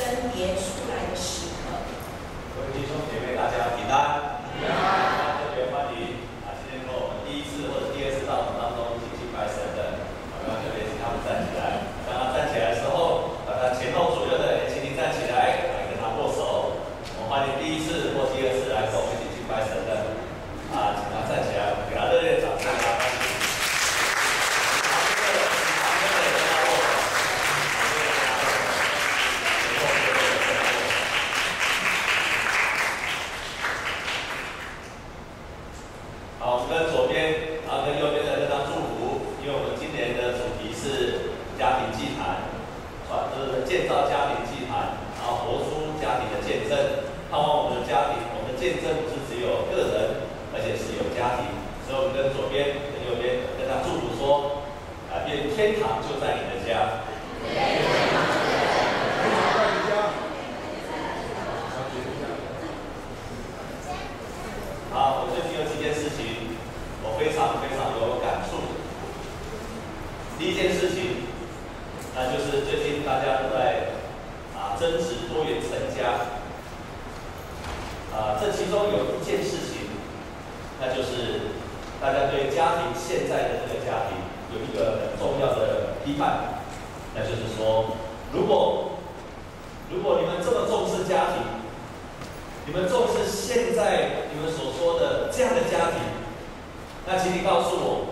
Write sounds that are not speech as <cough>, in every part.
分别出来的时刻。各位弟兄姐妹，大家平安。平安。那就是最近大家都在啊争执多元成家。啊这其中有一件事情那就是大家对家庭现在的这个家庭有一个很重要的批判那就是说如果如果你们这么重视家庭你们重视现在你们所说的这样的家庭那请你告诉我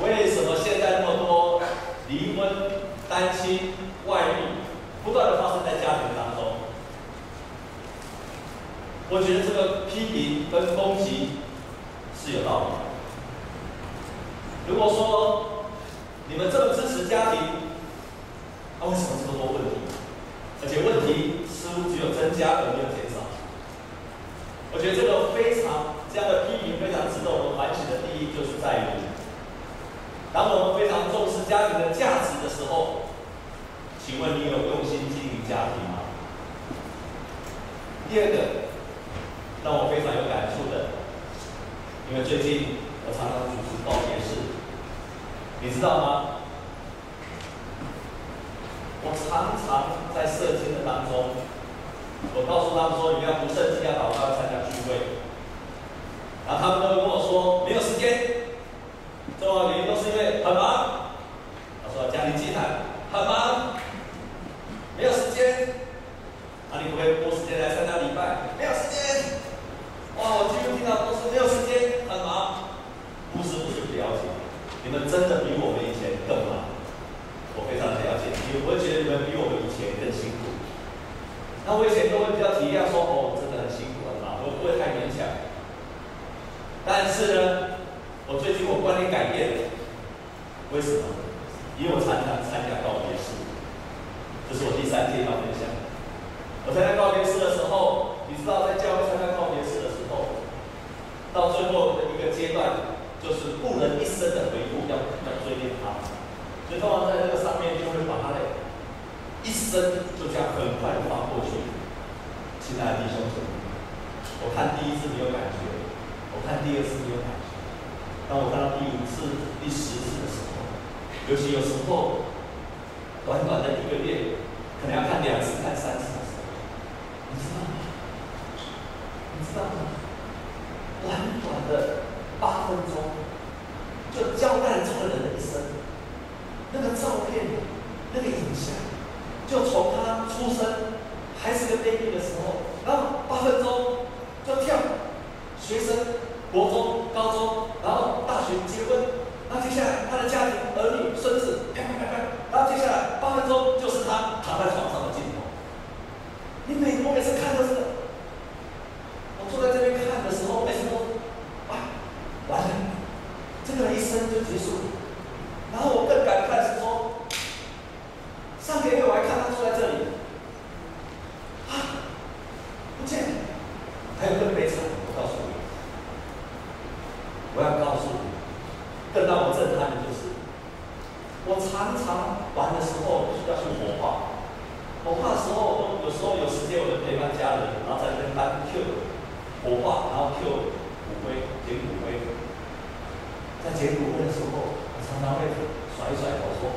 为什么现在那么多离婚单亲外遇不断的发生在家庭当中。我觉得这个批评跟攻击是有道理的。如果说你们这么支持家庭那为什么这么多问题？而且问题似乎只有增加而没有减少。我觉得这个非常这样的批评非常值得我们反省的第一就是在于当我们非常重视家庭的价值的时候，请问你有用心经营家庭吗？第二个让我非常有感触的，因为最近我常常主持保别室，你知道吗？我常常在社区的当中，我告诉他们说，你要不设计，要搞到参加聚会。然后他们都会跟我说，没有时间。做后的原因都是因为很忙他说家里鸡蛋很忙没有时间。啊你不会拨时间来参加礼拜。没有时间。哇我几乎听到都是没有时间很忙不是不是不要紧你们真的比我们以前更忙我非常了解。你我也觉得你们比我们以前更辛苦。那我以前都会比较体谅说哦真的很辛苦很忙我不会太勉强。但是呢我最近我观念改变了，为什么？因为我常常参加告别式，这是我第三天要分享。我参加告别式的时候，你知道在教会参加告别式的时候，到最后的一个阶段，就是不能一生的回顾，要要追念他，所以通常在这个上面就会把他的一生就这样很快的划过去。亲爱的弟兄姊妹，我看第一次没有感觉，我看第二次没有感觉。当我到第五次、第十次的时候，尤其有时候短短的一个月，可能要看两次、看三次的时候，你知道吗？你知道吗？短短的八分钟，就交代了这个人的一生。那个照片，那个影像，就从他出生还是个 baby 的时候，然后八分钟就跳学生、国中、高中。接下来他的家庭儿女孙子然后接下来八分钟就是他躺在床上的镜头。你每我每次看到我的时候，常常会甩一甩头说：“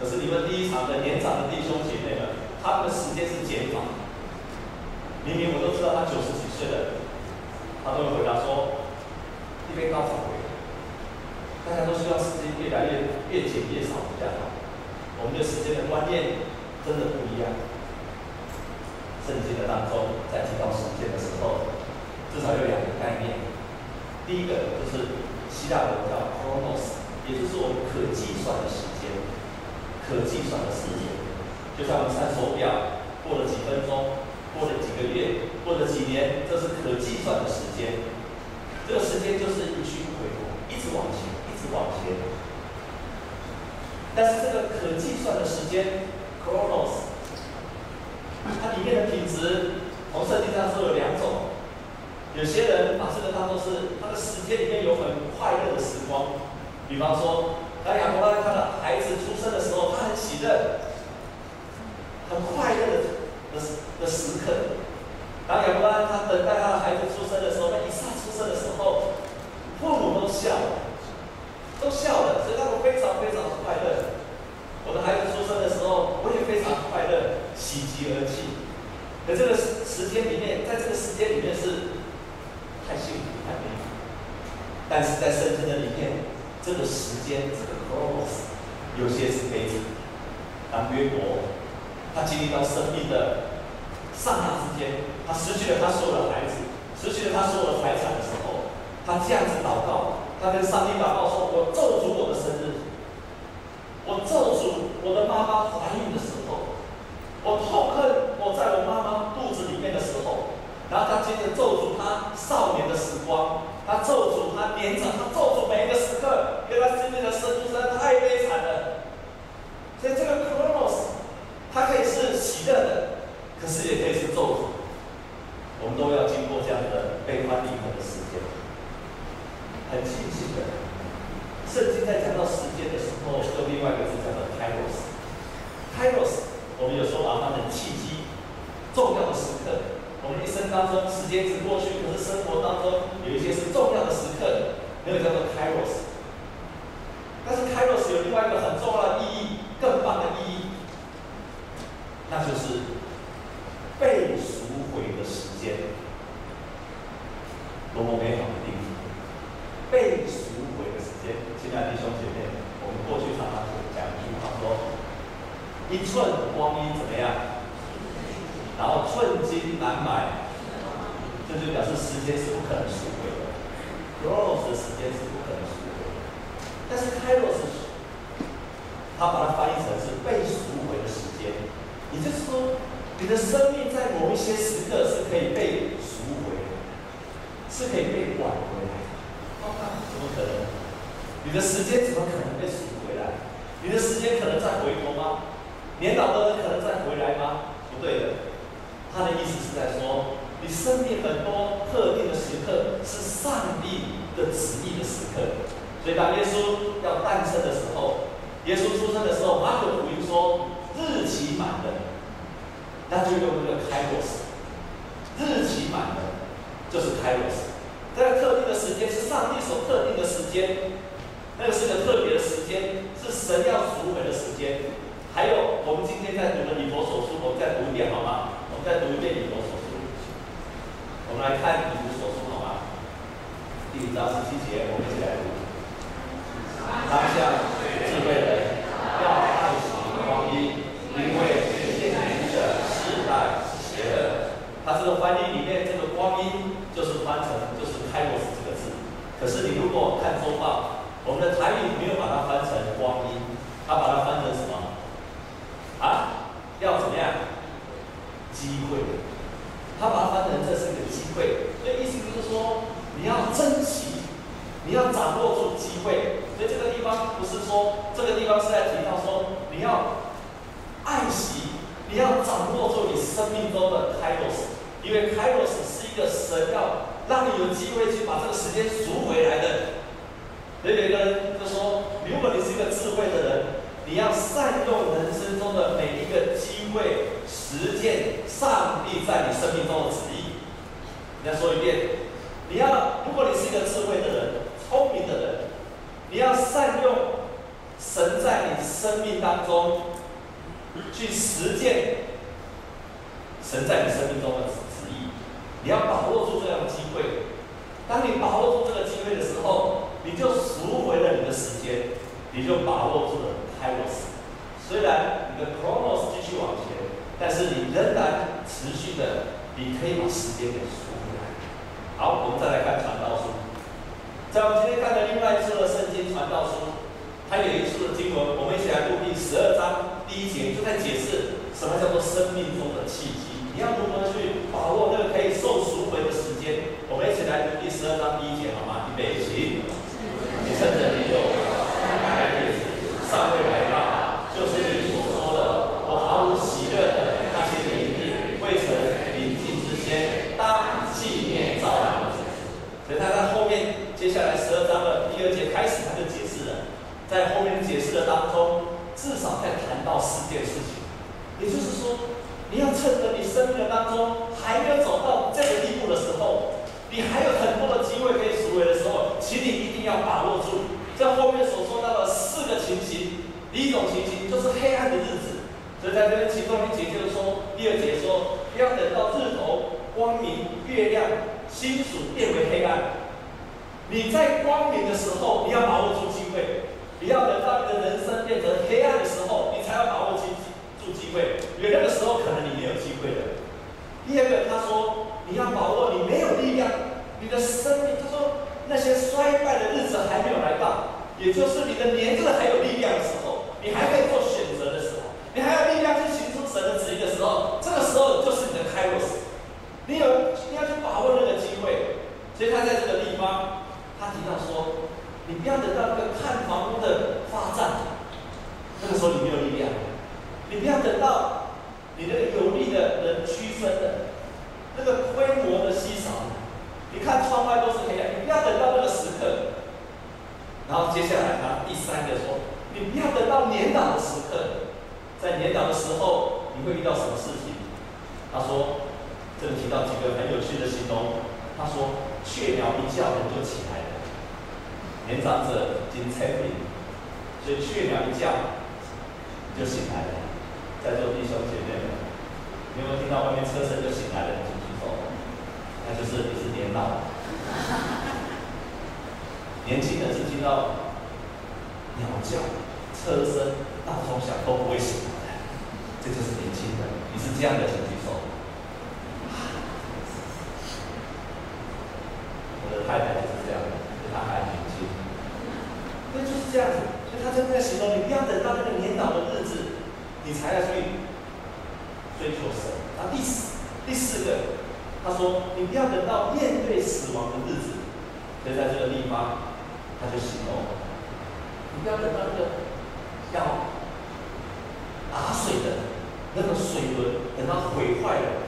可是你们第一场的年长的弟兄姐妹们，他们的时间是减法。”明明我都知道他九十几岁了，他都会回答说：“一杯高潮。”大家都希望时间越来越越减越少比较好。我们对时间的观念真的不一样。圣经的当中在提到时间的时候，至少有两个概念。第一个就是希腊文叫 chronos，也就是我们可计算的时间，可计算的时间，就像我们看手表过了几分钟。过了几个月，过了几年，这是可计算的时间。这个时间就是一去不回头，一直往前，一直往前。但是这个可计算的时间 （chronos），它里面的品质，从圣经上说有两种。有些人把这个当做是他的时间里面有很快乐的时光，比方说，当亚伯拉罕他的孩子出生的时候，他很喜乐，很快乐的。的的时刻，当亚伯拉罕他等待他的孩子出生的时候，那以撒出生的时候，父母都笑了，都笑了，所以他们非常非常的快乐。我的孩子出生的时候，我也非常快乐，喜极而泣。在这个时时间里面，在这个时间里面是太幸福太美好。但是在圣经的里面，这个时间这个 chronos 有些是悲惨，当约伯。他经历到生命的刹那之间，他失去了他所有的孩子，失去了他所有的财产的时候，他这样子祷告，他跟上帝祷告说：“我咒诅我的生日，我咒诅我的妈妈怀孕的时候，我痛恨我在我妈妈肚子里面的时候。”然后他接着咒诅他少年的时光，他咒诅他年长，他咒诅每一个时刻，因为他生命的生出生太悲惨了。所以这个 chronos。它可以是喜乐的，可是也可以是咒诅。我们都要经过这样的悲欢离合的时间。很庆幸的，圣经在讲到时间的时候，用另外一个字叫做 kairos。kairos，我们有时候把它的契机、重要的时刻。我们一生当中，时间一直过去，可是生活当中有一些是重要的时刻，那个叫做 kairos。开拓有另外一个很重要的意义，更棒的意义。那就是那个是个特别的时间，是神要赎回的时间。还有，我们今天在读的以佛所书，我们再读一遍好吗？我们再读一遍以佛所书。我们来看以佛所书好吗？第五章十七节，我们一起来读。当下智慧人要按行光阴，因为现在的时代邪恶。他这个翻译里面这个光阴就是翻成就是开罗斯这个字。可是你如果看周报。我们的台语没有把它翻成光阴，它把它翻成什么？啊？要怎么样？机会。他把它翻成这是一个机会，所以意思就是说你要珍惜，你要掌握住机会。所以这个地方不是说，这个地方是在提到说你要爱惜，你要掌握住你生命中的 Kairos，因为 Kairos 是一个神要让你有机会去把这个时间赎回来的。所以有一个人就说，如果你是一个智慧的人，你要善用人生中的每一个机会。实践上帝在你生命中的旨意。你再说一遍，你要，如果你是一个智慧的人、聪明的人，你要善用神在你生命当中去实践神在你生命中的旨意。你要把握住这样的机会。当你把握住这个机会的时候，你就赎回了你的时间，你就把握住了 Kairos。虽然你的 Chronos 继续往前。但是你仍然持续的，你可以把时间给赎回来。好，我们再来看传道书。在我们今天看的另外一册圣经传道书，它有一处的经文，我们一起来读第十二章第一节，就在解释什么叫做生命中的契机。你要如何去把握那个可以受赎回的时间？我们一起来读第十二章第一节，好吗？预备起。趁着你有还来日子尚未来到，就是你所说的，我毫无喜乐的。所以他在后面，接下来十二章的第二节开始，他就解释了。在后面解释的当中，至少在谈到四件事情。也就是说，你要趁着你生命的当中还没有走到这个地步的时候，你还有很多的机会可以赎回的时候，请你一定要把握住。在后面所说到的四个情形，第一种情形就是黑暗的日子。所以在这边其中一节就是说，第二节说，不要等到日头光明、月亮。星宿变为黑暗，你在光明的时候，你要把握住机会；不要等到你的人生变成黑暗的时候，你才要把握住住机会，因为那个时候可能你没有机会了。第二个，他说你要把握你没有力量，你的生命，他说那些衰败的日子还没有来到，也就是你的年纪还有力量的时候，你还可以做选择的时候，你还有力量去行出神的旨意的时候，这个时候就是你的开路时。你有，你要去把握那个机会，所以他在这个地方，他提到说，你不要等到那个看房屋的发展，那个时候你没有力量；你不要等到你那个有力的人区分的，那个规模的稀少，你看窗外都是黑暗，你不要等到那个时刻。然后接下来他第三个说，你不要等到年老的时刻，在年老的时候你会遇到什么事情？他说。这里提到几个很有趣的形容，他说：“雀鸟一叫，人就起来了。年长者经晨鸣，所以雀鸟一叫，就醒来了。在座弟兄姐妹们，你有没有听到外面车声就醒来了？你举手，那就是你是年老。年轻人是听到鸟叫、车声、大钟响都不会醒来的，这就是年轻人。你是这样的，请举手。”太太就是这样的，他还年轻，那就是这样子。所以他真的在形容你，不要等到那个年老的日子，你才要去追求神。啊，第四第四个，他说你不要等到面对死亡的日子。所以在这个地方，他就形容，你不要等到那个要打水的那个水轮等到毁坏了，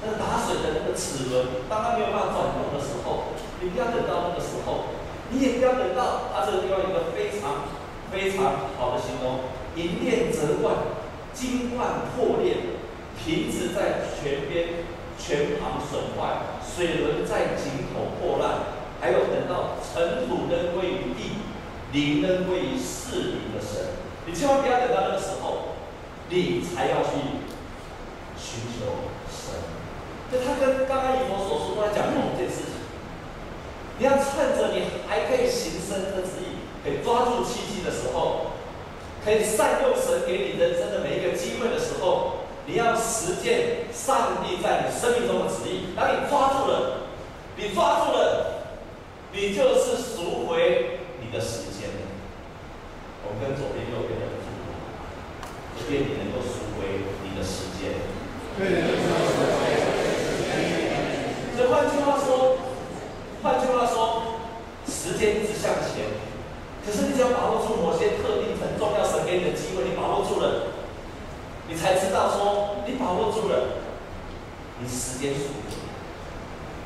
那个打水的那个齿轮，当他没有办法转动的时候。你不要等到那个时候，你也不要等到他这个地方有一个非常非常好的形容：银链折断，金冠破裂，瓶子在泉边泉旁损坏，水轮在井口破烂，还有等到尘土仍归于地，灵仍归于赐灵的神。你千万不要等到那个时候，你才要去寻求神。就他跟刚刚以佛所说都在讲同一件事情。你要趁着你还可以行身的旨意，可以抓住契机的时候，可以善用神给你人生的每一个机会的时候，你要实践上帝在你生命中的旨意。当你抓住了，你抓住了，你就是赎回你的时间。我们跟左边、右边的人说，这边你能够赎回你的时间。对对对。所以换句话说，换句话说，时间一直向前。可是你只要把握住某些特定很重要神给你的机会，你把握住了，你才知道说你把握住了，你时间属于你。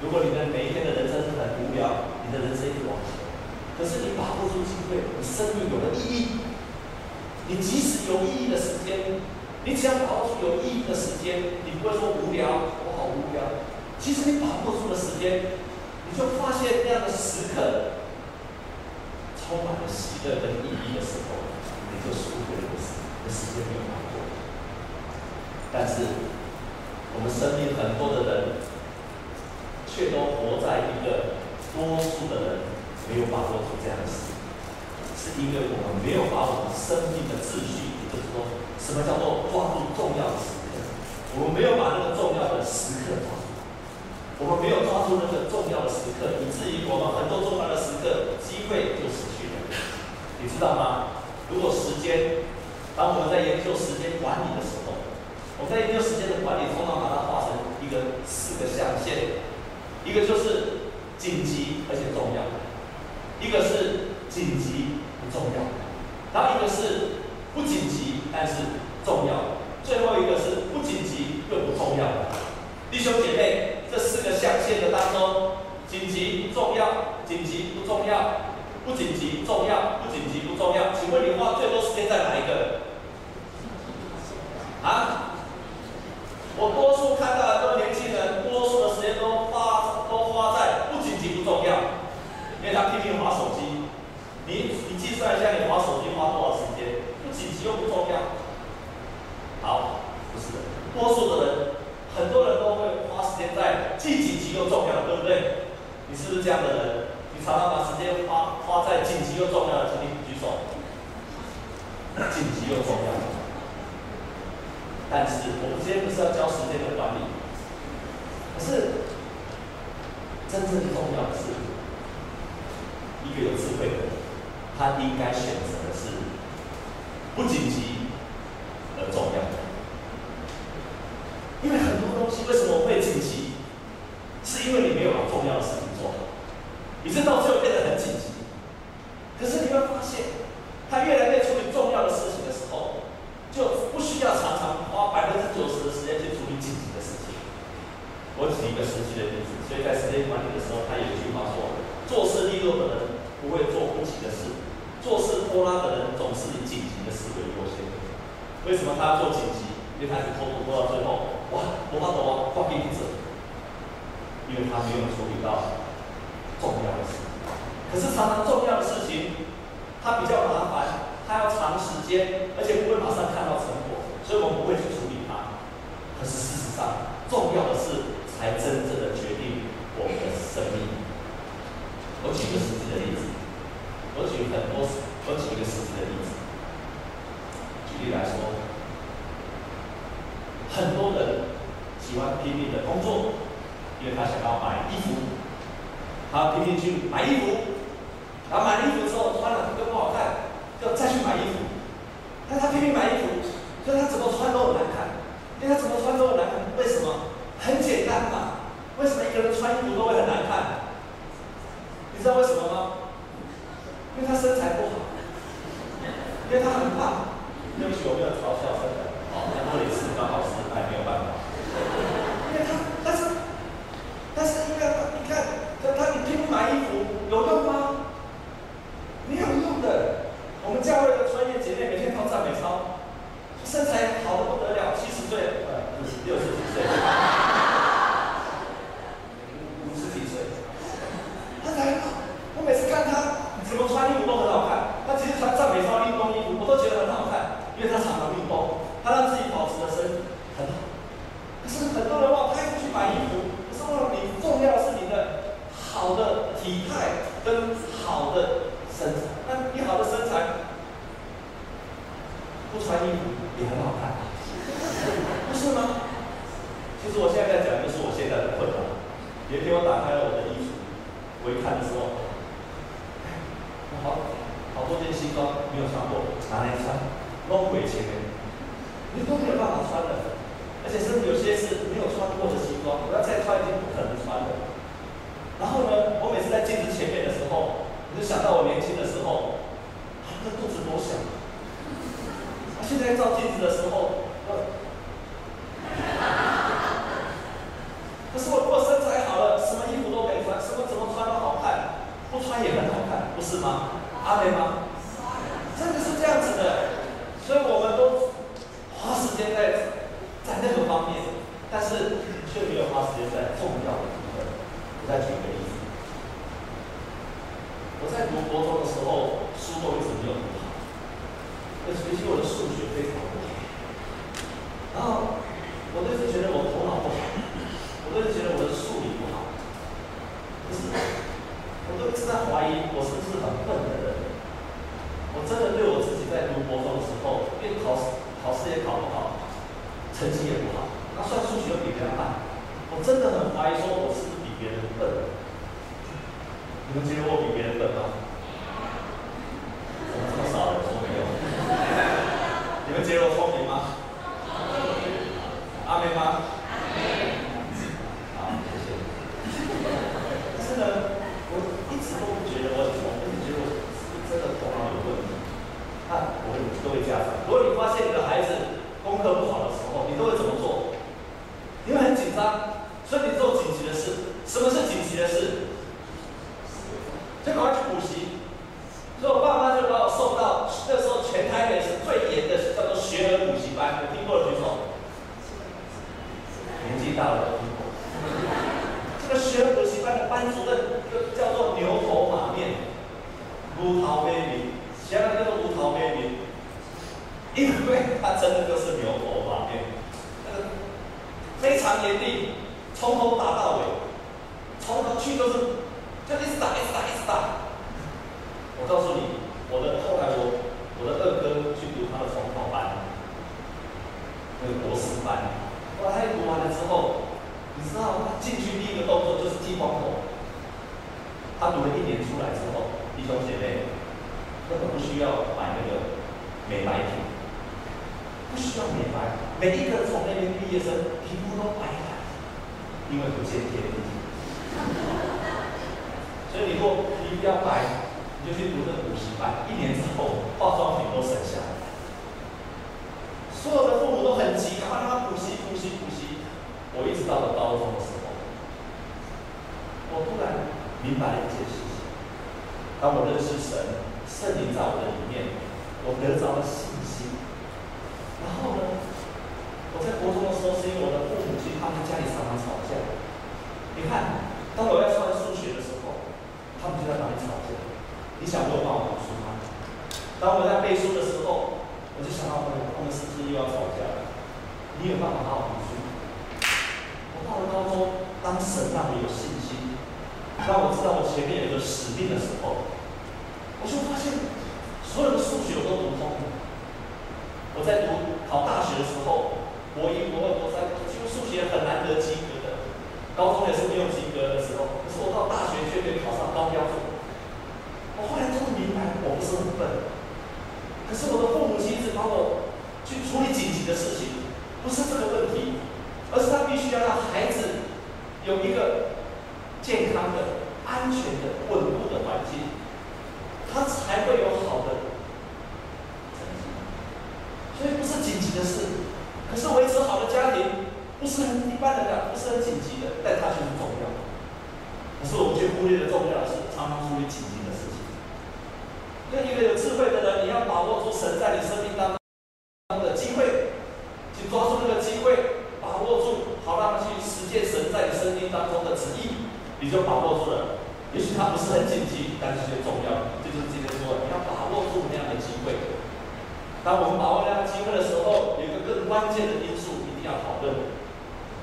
如果你的每一天的人生是很无聊，你的人生一直往前，可是你把握住机会，你生命有了意义。你即使有意义的时间，你只要把握住有意义的时间，你不会说无聊，我好无聊。其实你把握住的时间，你就发现那样的时刻。充满了喜乐跟意义的时候，你就舒服了时，的时间没有把握。但是，我们生命很多的人，却都活在一个多数的人没有把握住这样的事，是因为我们没有把我们生命的秩序，也就是说，什么叫做抓住重要的时刻？我们没有把那个重要的时刻抓住。我们没有抓住那个重要的时刻，以至于我们很多重要的时刻机会就失去了。你知道吗？如果时间，当我们在研究时间管理的时候，我们在研究时间的管理，通常把它画成一个四个象限，一个就是紧急而且重要，一个是紧急不重要，然后一个是不紧急但是重要，最后一个是不紧急又不重要。弟兄姐妹。这四个象限的当中，紧急重要，紧急不重要，不紧急重要，不紧急不重要。请问你花最多时间在哪一个？啊？我多数看到很多年轻人，多数的时间都花都花在不紧急不重要，因为他拼命划手机。你你计算一下，你划手机花多少时间？不紧急又不重要。好，不是的，多数的人。很多人都会花时间在既紧急又重要，对不对？你是不是这样的人？常常把时间花花在紧急又重要的，事情举手。紧急又重要，但是我们今天不是要教时间的管理，可是真正重要的是，一个有智慧的人，他应该选择的是不紧急而重要的。因为很多东西为什么会紧急？是因为你没有把重要的事情做好，你这到最后变得很紧急。可是你会发现，他越来越处理重要的事情的时候，就不需要常常花百分之九十的时间去处理紧急的事情。我举一个实际的例子，所以在时间管理的时候，他有一句话说：做事利落的人不会做不急的事，做事拖拉的人总是以紧急的事为优先。为什么他要做紧急？因为他是拖到最后。哇，多巴多啊，挂壁子，因为他没有处理到重要的事。可是常常重要的事情，它比较麻烦，它要长时间，而且不会马上看到成果，所以我们不会去处理它。可是事实上，重要的事才真正的决定我们的生命。我举个实际的例子，我举很多，我举一个实际的例子。举例来说。很多人喜欢拼命的工作，因为他想要买衣服，他拼命去买衣服，然后买了衣服之后穿了又不好看，就再去买衣服。但他拼命买衣服，所以他怎么穿都很难看，因为他怎么穿都很难看。为什么？很简单嘛。为什么一个人穿衣服都会很难看？你知道为什么吗？因为他身材不好，因为他 <laughs> 很胖。对不起，我没有嘲笑身材。哦，那这里是刚好是，那也没有办法。因为他，但是，但是因为你看，他他你拼命买衣服有用吗？没有用的。我们教会的专业姐妹每天跳赞美操，身材好听过的举手。年纪大了听过。这个学补习班的班主任就叫做牛头马面，乌桃妹妹，学了叫做乌桃妹妹？因为他真的就是牛头马面，那个非常严厉，从头打到。得着了信心。然后呢，我在国中的时候，是因为我的父母亲他们家里常常吵架。你看，当我要算数学的时候，他们就在哪里吵架？你想我帮我读书吗？当我在背书的时候，我就想到我们他们是不是又要吵架了？你有办法帮我读书？我到了高中，当神让我有信心，当我知道我前面有个使命的时候。那一个有智慧的人，你要把握住神在你生命当中的机会，请抓住这个机会，把握住，好让他去实践神在你生命当中的旨意，你就把握住了。也许他不是很紧急，但是就重要。这就是今天说，你要把握住那样的机会。当我们把握那样的机会的时候，有一个更关键的因素一定要讨论。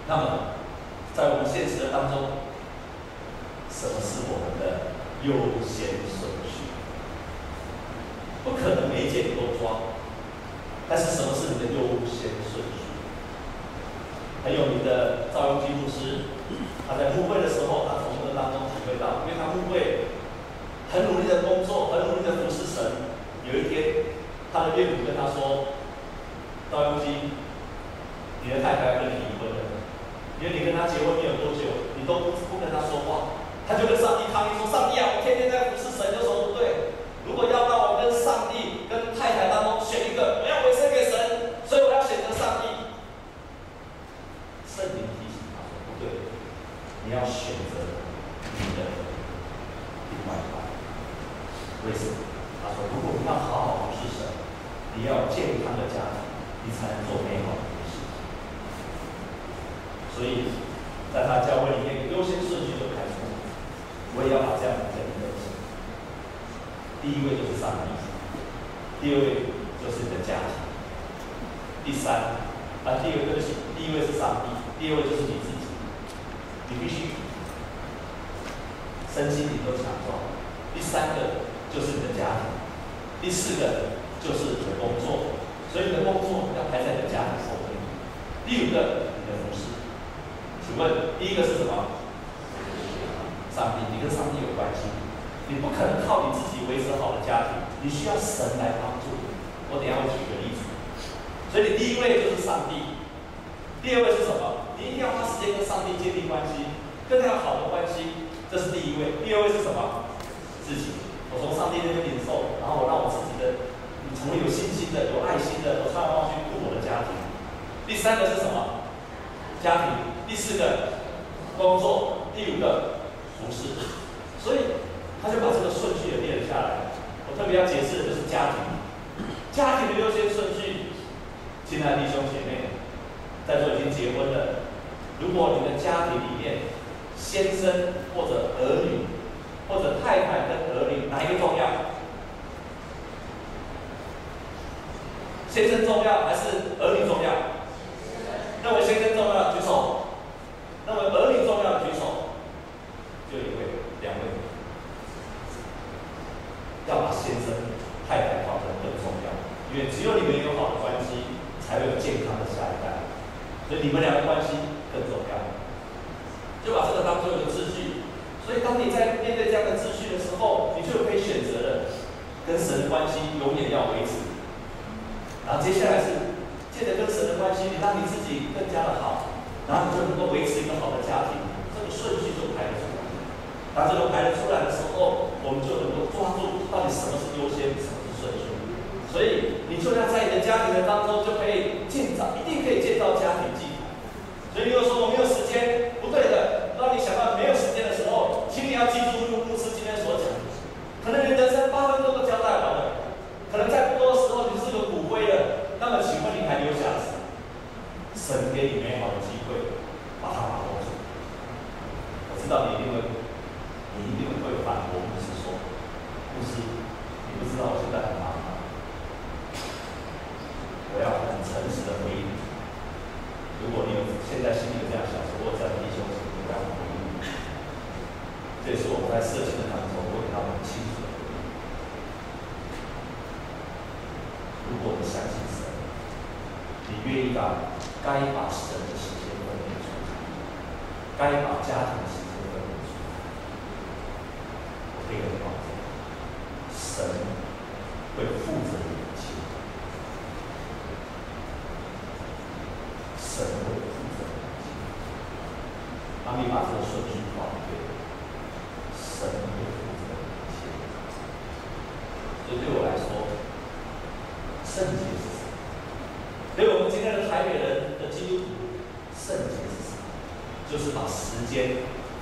那么，在我们现实的当中，什么是我们的优？为什么？他说：如果你要好好服侍神，你要健康的家庭，你才能做美好的事情。所以，在他教会里面，优先顺序就开始。”我也要把这样的人认识。第一位就是上帝，第二位就是你的家庭，第三啊，第二个就是第一位是上帝，第二位就是你自己，你必须身心灵都强壮。第三个就是你的家庭，第四个就是你的工作，所以你的工作要排在你的家庭后面。第五个你的服侍，请问第一个是什么？上帝，你跟上帝有关系，你不可能靠你自己维持好的家庭，你需要神来帮助你。我等下会举个例子。所以你第一位就是上帝，第二位是什么？你一定要花时间跟上帝建立关系，跟他有好的关系，这是第一位。第二位是什么？自己，我从上帝那边领受，然后我让我自己的，你成为有信心的、有爱心的，我想要去顾我的家庭。第三个是什么？家庭。第四个工作。第五个。不是，所以他就把这个顺序也列了下来。我特别要解释的就是家庭，家庭的优先顺序。亲爱的弟兄姐妹，在座已经结婚了，如果你的家庭里面，先生或者儿女，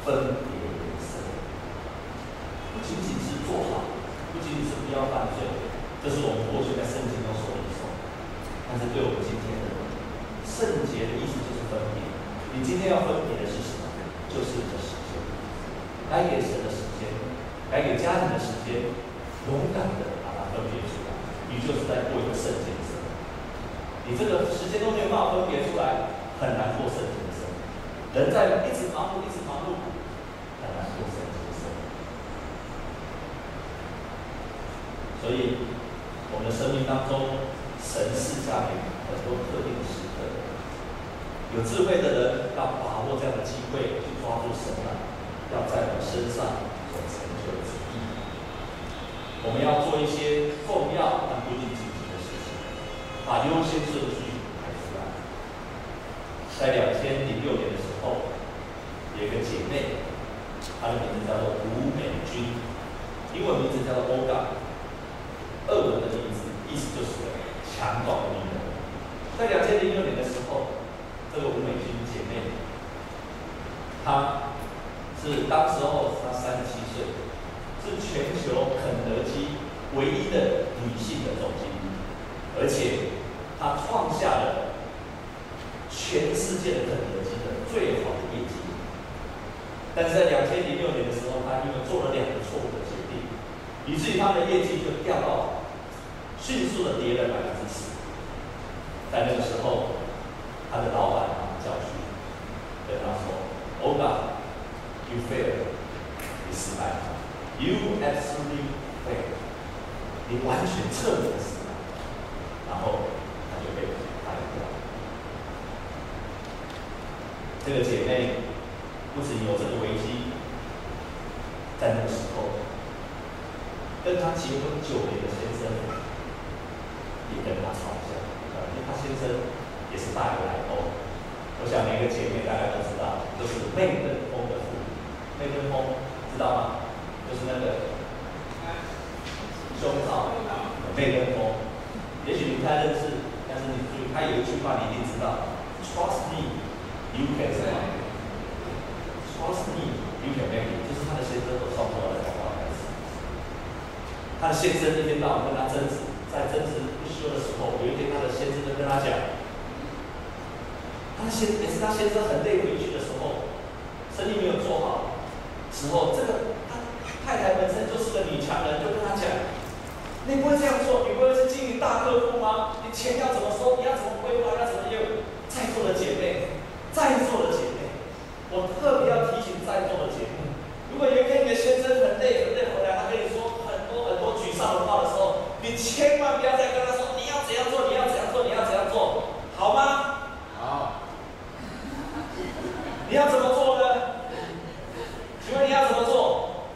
分别人生。不仅仅是做好，不仅仅是不要犯罪，这是我们过去在圣经中所领受。但是对我们今天的圣洁的意思就是分别。你今天要分别的是什么？就是你的时间，该给神的时间，该给家庭的时间，勇敢的把它分别出来。你就是在过一个圣洁的生。你这个时间都没有办法分别出来，很难过圣洁的生。人在一直忙碌，一直忙碌，很难过圣洁。所以，我们的生命当中，神赐下给很多特定的时刻，有智慧的人要把握这样的机会，去抓住神啊，要在我们身上所成就的旨意。我们要做一些重要但不一定紧急的事情，把优先顺序排出来。在两千零六年的时候，有一个姐妹，她的名字叫做吴美君，英文名字叫做 Oga 俄文的名字意思就是强壮的女人。在两千零六年的时候，这个吴美君姐妹，她是当时候她三十七岁，是全球肯德基唯一的女性的总经理，而且她创下了全世界的肯德基的最好的业绩。但是在两千零六年的时候，她因为做了两个错误的决定，以至于她的业绩就掉到迅速的跌了百分之十。在那个时候，他的老板把他叫去，跟他说：“Oga, you failed，你失败了，you absolutely failed，你完全彻底的失败。”然后他就被开掉。这个姐妹不仅有这个危机，在那个时候，跟她结婚九年的先生也跟她吵架。他先生也是大有来头，我想每个姐妹大家都知道，就是媚登峰的妇女。媚登峰知道吗？就是那个胸罩，媚登峰。也许你不太认识，但是你注意，他有一句话你一定知道：Trust me, you can make it. Trust me, you can make it. 就是他的先生所创造的广告台词。他的先生一天到晚跟他争执，在争执。不休的时候，有一天他的先生就跟他讲，他先也是他先生很累回去的时候，生意没有做好时候，这个他太太本身就是个女强人，就跟他讲，你不会这样做，你不会是经营大客户吗？你钱要怎么收？你要怎么规划？要怎么用？在座的姐妹，在座的姐妹，我特别要提醒在座的姐妹，如果有一天你的先生很累很累回来，他跟你说很多很多沮丧的话的时候，你千万不要再跟他说。怎样做？你要怎样做？你要怎样做？好吗？好。你要怎么做呢？请问你要怎么做？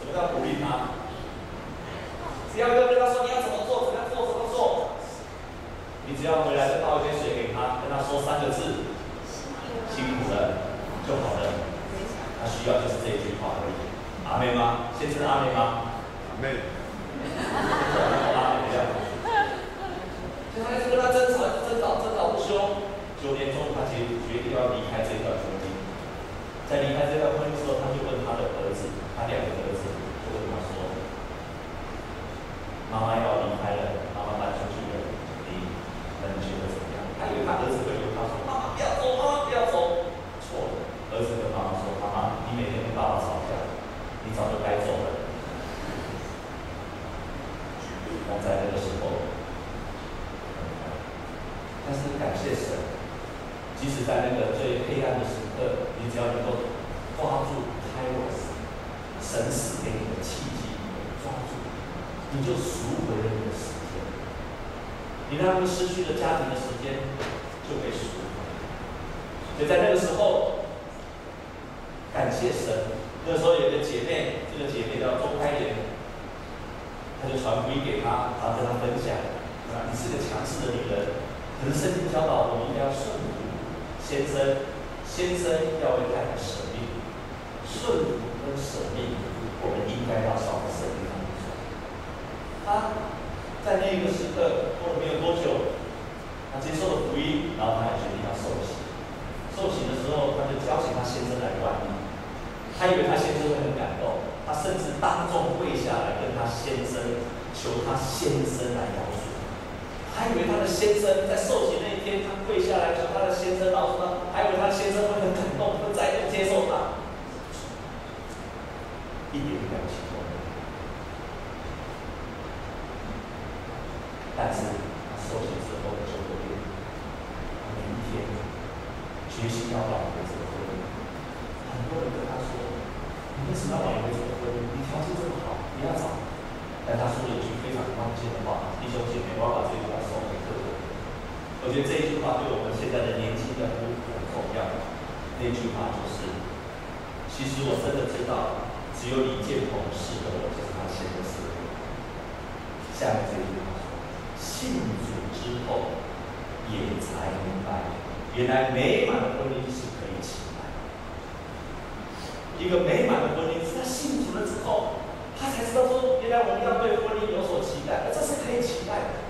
什么叫鼓励他？只要跟跟他说你要怎么做，怎么做，怎么做。你只要回来再倒一杯水给他，跟他说三个字：辛苦了就好了。他需要就是这一句话而已。阿妹吗？先生阿妹吗？阿妹。他一直跟他争吵，争吵，中。九年中，他决决定要离开这段婚姻。在离开这段婚姻之后，他就问他的儿子，他两个儿子，就跟他说：“妈妈要离开了，妈妈搬出去了，你们觉得怎么样？”他以为他儿子会留他说：“妈妈不要走，妈妈不要走。”错了，儿子跟妈妈说：“妈妈，你每天跟爸爸吵架，你早就该走了。”我在那个时候。但是感谢神，即使在那个最黑暗的时刻，你只要能够抓住 Kairos 神赐给你的契机，抓住，你就赎回了你的时间。你让他们失去了家庭的时间，就被赎回。所以在那个时候，感谢神。那时候有个姐妹，这个姐妹叫周开莲，她就传福音给她，然后跟她分享，啊，你是个强势的女人。可是圣经教导我们应该要顺服先生，先生要为太太舍命，顺服跟舍命，我们应该要照着圣经来做。他在那一个时刻过了没有多久，他接受了福音，然后他决定要受洗。受洗的时候，他就邀请他先生来观礼。他以为他先生会很感动，他甚至当众跪下来跟他先生求他先生来饶恕。还以为他的先生在受洗那天，他跪下来求他的先生饶恕他，还有他先生会很感动，会再度接受他，一点表情都没有。但是他受洗之后的九个月，他每一天决心要挽回这个婚姻。很多人跟他说：“你为什么要挽回这个婚姻？你条件这么好，不要找。”但他说了一句非常关键的话：“弟兄姐妹，我要把这句话送给各位。我觉得这一句话对我们现在的年轻人很重要。那句话就是：其实我真的知道，只有李建宏适合我，就是他写的诗。下面这句话说：信主之后，也才明白，原来美满的婚姻是可以期待的。一个美满的婚姻是他幸福了之后。他才知道说，原来我们要对婚姻有所期待，而这是可以期待的。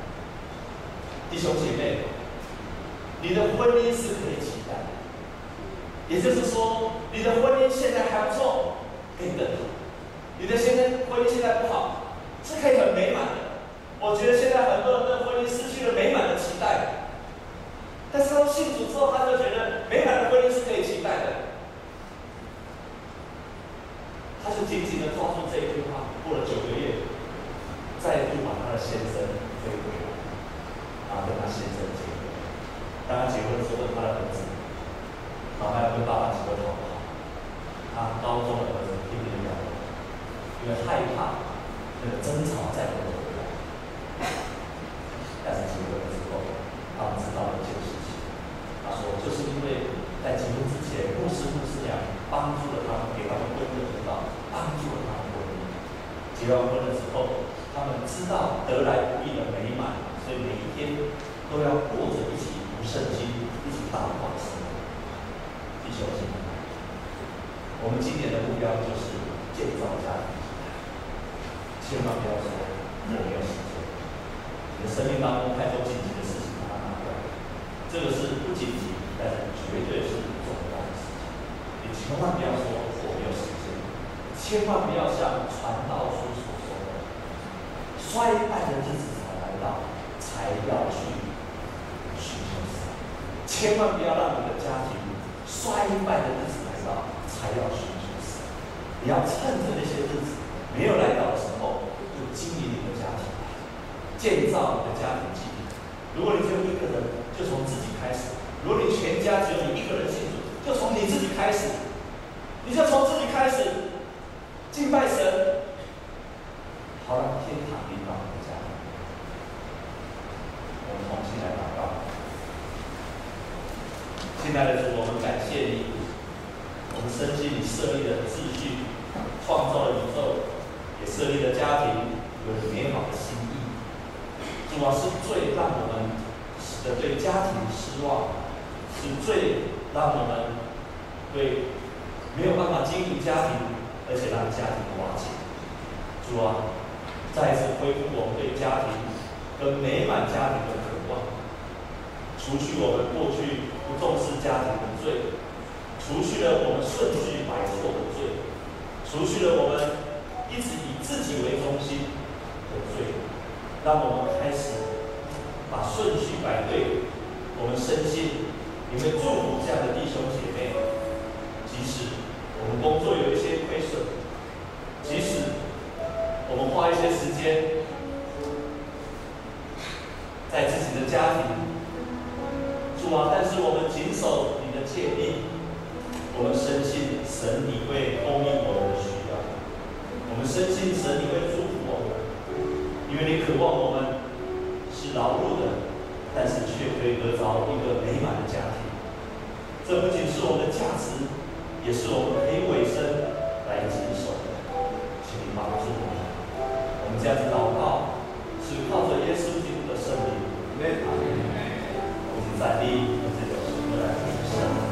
弟兄姐妹，你的婚姻是可以期待的，也就是说，你的婚姻现在还不错，可以更好；你的现在婚姻现在不好，是可以很美满的。我觉得现在很多人对婚姻失去了美满的期待，但是他信主之后，他就觉得美满的婚姻是可以期待的。他就紧紧的抓住这一句话，过了九个月，再度把他的先生追回来，然后跟他先生结婚。当他结婚的时候，问他的儿子，然后还要跟爸爸结婚好不好？他高中的儿子拼命的摇头，因为害怕那个争吵再回来。但是结婚了之后，他们知道了一件事情，他说就是因为在结婚之前，牧师牧师娘帮助了他们，给他们婚姻的指导。帮助了他们婚姻，结完婚了之后，他们知道得来不易的美满，所以每一天都要过着一起读圣经、一起祷告的生活。弟兄姐妹，我们今年的目标就是建造家庭，千万不要说我没有时间。你的生命当中太多紧急的事情，把它拿掉。这个是不紧急，但是绝对是重要的事情。你千万不要说我没有时间。千万不要像传道书所说的，衰败的日子才来到，才要去寻求神。千万不要让你的家庭衰败的日子来到，才要寻求神。你要趁着那些日子没有来到的时候，就经营你的，建造你的家庭基地。如果你只有一个人，就从自己开始；如果你全家只有你一个人信主，就从你自己开始。你就从自己开始。敬拜神，好让天堂临到你的家。我们同心来祷告。亲爱的主，我们感谢你，我们深信你设立的秩序，创造了宇宙，也设立了家庭，有着美好的心意。主要是最让我们使得对家庭失望，是最让我们对没有办法经营家庭。而且让家庭瓦解，主啊，再一次恢复我们对家庭跟美满家庭的渴望，除去我们过去不重视家庭的罪，除去了我们顺序摆错的罪，除去了我们一直以自己为中心的罪，让我们开始把顺序摆对。我们深信，你会祝福这样的弟兄姐妹，即使。我们工作有一些亏损，即使我们花一些时间在自己的家庭，主啊，但是我们谨守你的诫命，我们深信神你会供应我们的需要，我们深信神你会祝福我们，因为你渴望我们是劳碌的，但是却可以得着一个美满的家庭，这不仅是我们的价值。也是我们可以委身来接受的，请你帮助我们。我们这样子祷告，是靠着耶稣。对吧我们在利一和这个社来说是